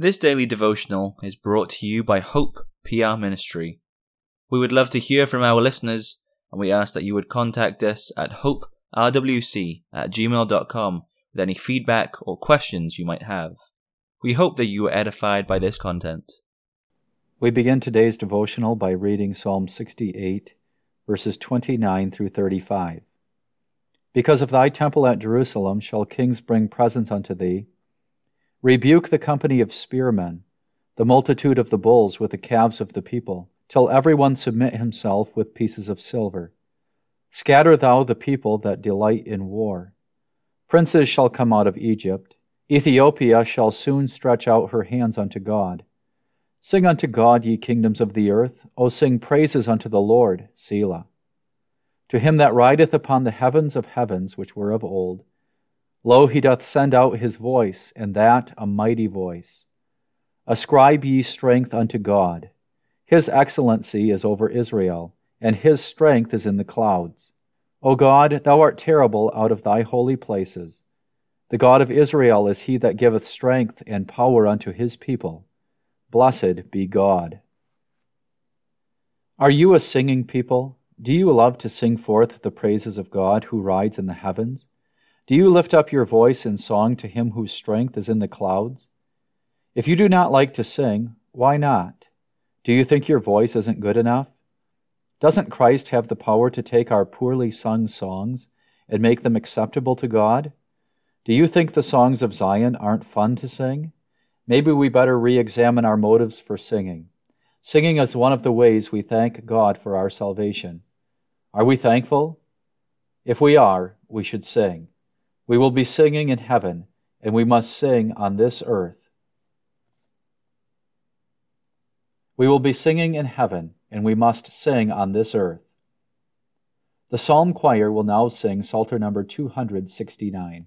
This daily devotional is brought to you by Hope PR Ministry. We would love to hear from our listeners, and we ask that you would contact us at hoperwc at gmail.com with any feedback or questions you might have. We hope that you were edified by this content. We begin today's devotional by reading Psalm 68, verses 29 through 35. Because of thy temple at Jerusalem shall kings bring presents unto thee. Rebuke the company of spearmen, the multitude of the bulls with the calves of the people, till every one submit himself with pieces of silver. Scatter thou the people that delight in war. Princes shall come out of Egypt. Ethiopia shall soon stretch out her hands unto God. Sing unto God, ye kingdoms of the earth. O sing praises unto the Lord, Selah. To him that rideth upon the heavens of heavens, which were of old, lo, he doth send out his voice, and that a mighty voice. Ascribe ye strength unto God. His excellency is over Israel, and his strength is in the clouds. O God, thou art terrible out of thy holy places. The God of Israel is he that giveth strength and power unto his people. Blessed be God. Are you a singing people? Do you love to sing forth the praises of God who rides in the heavens? Do you lift up your voice in song to him whose strength is in the clouds? If you do not like to sing, why not? Do you think your voice isn't good enough? Doesn't Christ have the power to take our poorly sung songs and make them acceptable to God? Do you think the songs of Zion aren't fun to sing? Maybe we better re examine our motives for singing. Singing is one of the ways we thank God for our salvation. Are we thankful? If we are, we should sing. We will be singing in heaven, and we must sing on this earth. We will be singing in heaven, and we must sing on this earth. The psalm choir will now sing Psalter number 269.